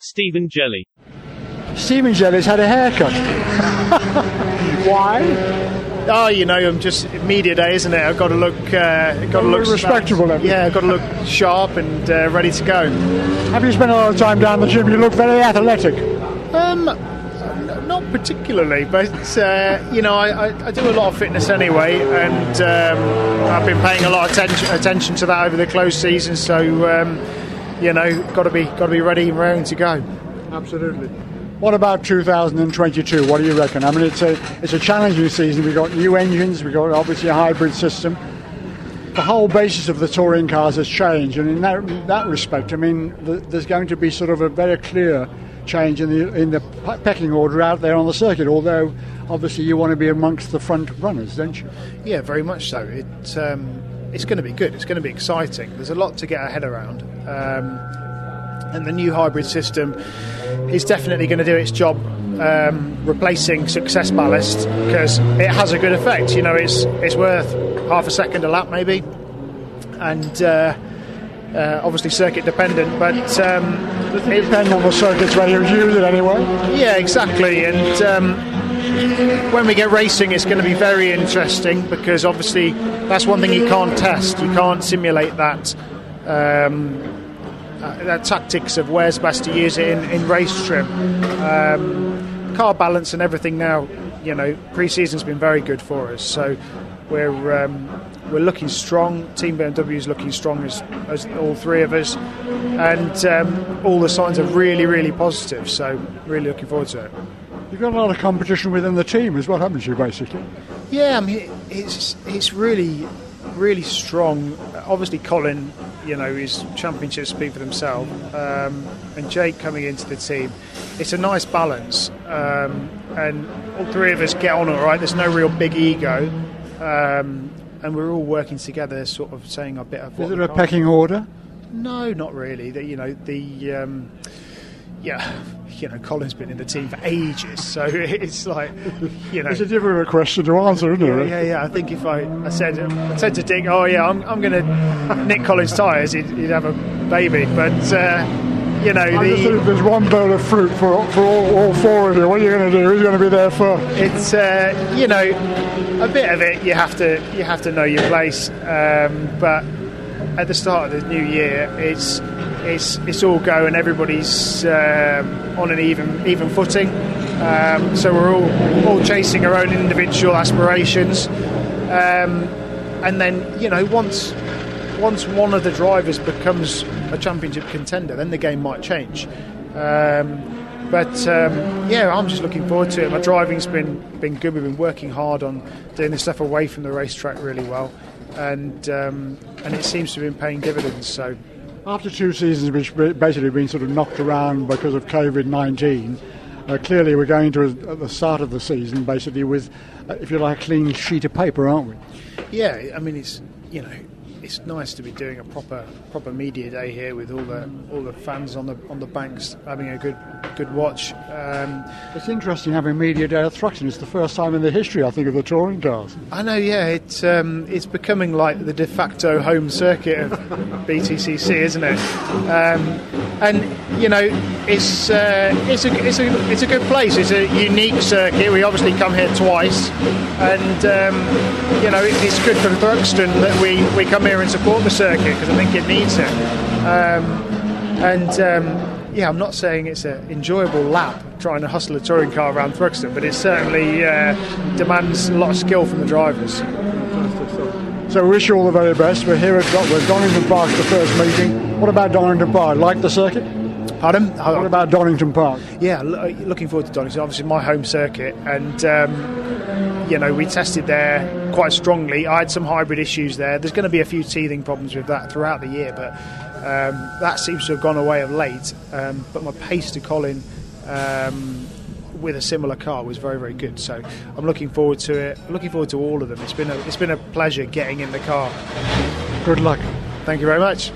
Stephen Jelley. Stephen Jelley's had a haircut. Why? Oh, you know, I'm just media day, isn't it? I've got to look, uh, got to look respectable. Then. Yeah, I've got to look sharp and uh, ready to go. Have you spent a lot of time down the gym? You look very athletic. Um, not particularly, but uh, you know, I, I, I, do a lot of fitness anyway, and um, I've been paying a lot of attention, attention to that over the close season. So, um, you know, got to be got to be ready and raring to go. Absolutely. What about 2022? What do you reckon? I mean, it's a it's a challenging season. We've got new engines. We've got obviously a hybrid system. The whole basis of the touring cars has changed, and in that in that respect, I mean, the, there's going to be sort of a very clear change in the in the pecking order out there on the circuit. Although, obviously, you want to be amongst the front runners, don't you? Yeah, very much so. It um, it's going to be good. It's going to be exciting. There's a lot to get our head around. Um, and the new hybrid system is definitely going to do its job um, replacing success ballast because it has a good effect. You know, it's it's worth half a second a lap maybe, and uh, uh, obviously circuit dependent, but um, it depends on the circuits where you use it anyway. Yeah, exactly, and. Um, when we get racing, it's going to be very interesting because obviously that's one thing you can't test. You can't simulate that um, uh, that tactics of where's best to use it in, in race trim. Um, car balance and everything now, you know, pre-season's been very good for us. So we're um, we're looking strong. Team BMW is looking strong as, as all three of us, and um, all the signs are really, really positive. So really looking forward to it. You've got a lot of competition within the team, as what happens to you basically. Yeah, I mean it's it's really really strong. Obviously, Colin, you know, his championship speak for themselves. um, and Jake coming into the team. It's a nice balance, um, and all three of us get on all right. There's no real big ego, um, and we're all working together, sort of saying a bit of. Is there a pecking order? No, not really. The, you know, the um, yeah, you know, Colin's been in the team for ages, so it's like, you know, it's a difficult question to answer, isn't it? Yeah, yeah. I think if I, I said, I said to Dick, oh yeah, I'm, I'm going to nick Colin's tyres, he'd, he'd, have a baby, but. Uh, you know, the, there's one bowl of fruit for, for all, all four of you. What are you going to do? Who's going to be there for? It's uh, you know, a bit of it. You have to you have to know your place, um, but at the start of the new year, it's it's it's all go and everybody's um, on an even even footing. Um, so we're all all chasing our own individual aspirations, um, and then you know once once one of the drivers becomes a championship contender, then the game might change. Um, but um, yeah, I'm just looking forward to it. My driving's been been good. We've been working hard on doing this stuff away from the racetrack really well, and um, and it seems to have been paying dividends. So after two seasons which basically have been sort of knocked around because of COVID 19, uh, clearly we're going to, at the start of the season, basically with, uh, if you like, a clean sheet of paper, aren't we? Yeah, I mean, it's, you know, it's nice to be doing a proper proper media day here with all the all the fans on the on the banks having a good good watch. Um, it's interesting having media day at Thruxton. It's the first time in the history, I think, of the touring cars. I know, yeah. It's um, it's becoming like the de facto home circuit of BTCC, isn't it? Um, and you know, it's uh, it's a it's a it's a good place. It's a unique circuit. We obviously come here twice, and um, you know, it's good for Thruxton that we we come here here and support the circuit because I think it needs it. Um, and um, yeah, I'm not saying it's an enjoyable lap trying to hustle a touring car around Thruxton, but it certainly uh, demands a lot of skill from the drivers. So we wish you all the very best. We're here at Donington Park, for the first meeting. What about Donington Park? Like the circuit? Pardon? What about Donington Park? Yeah, looking forward to Donington. Obviously, my home circuit, and um, you know we tested there quite strongly. I had some hybrid issues there. There's going to be a few teething problems with that throughout the year, but um, that seems to have gone away of late. Um, but my pace to Colin um, with a similar car was very very good. So I'm looking forward to it. Looking forward to all of them. It's been a, it's been a pleasure getting in the car. Good luck. Thank you very much.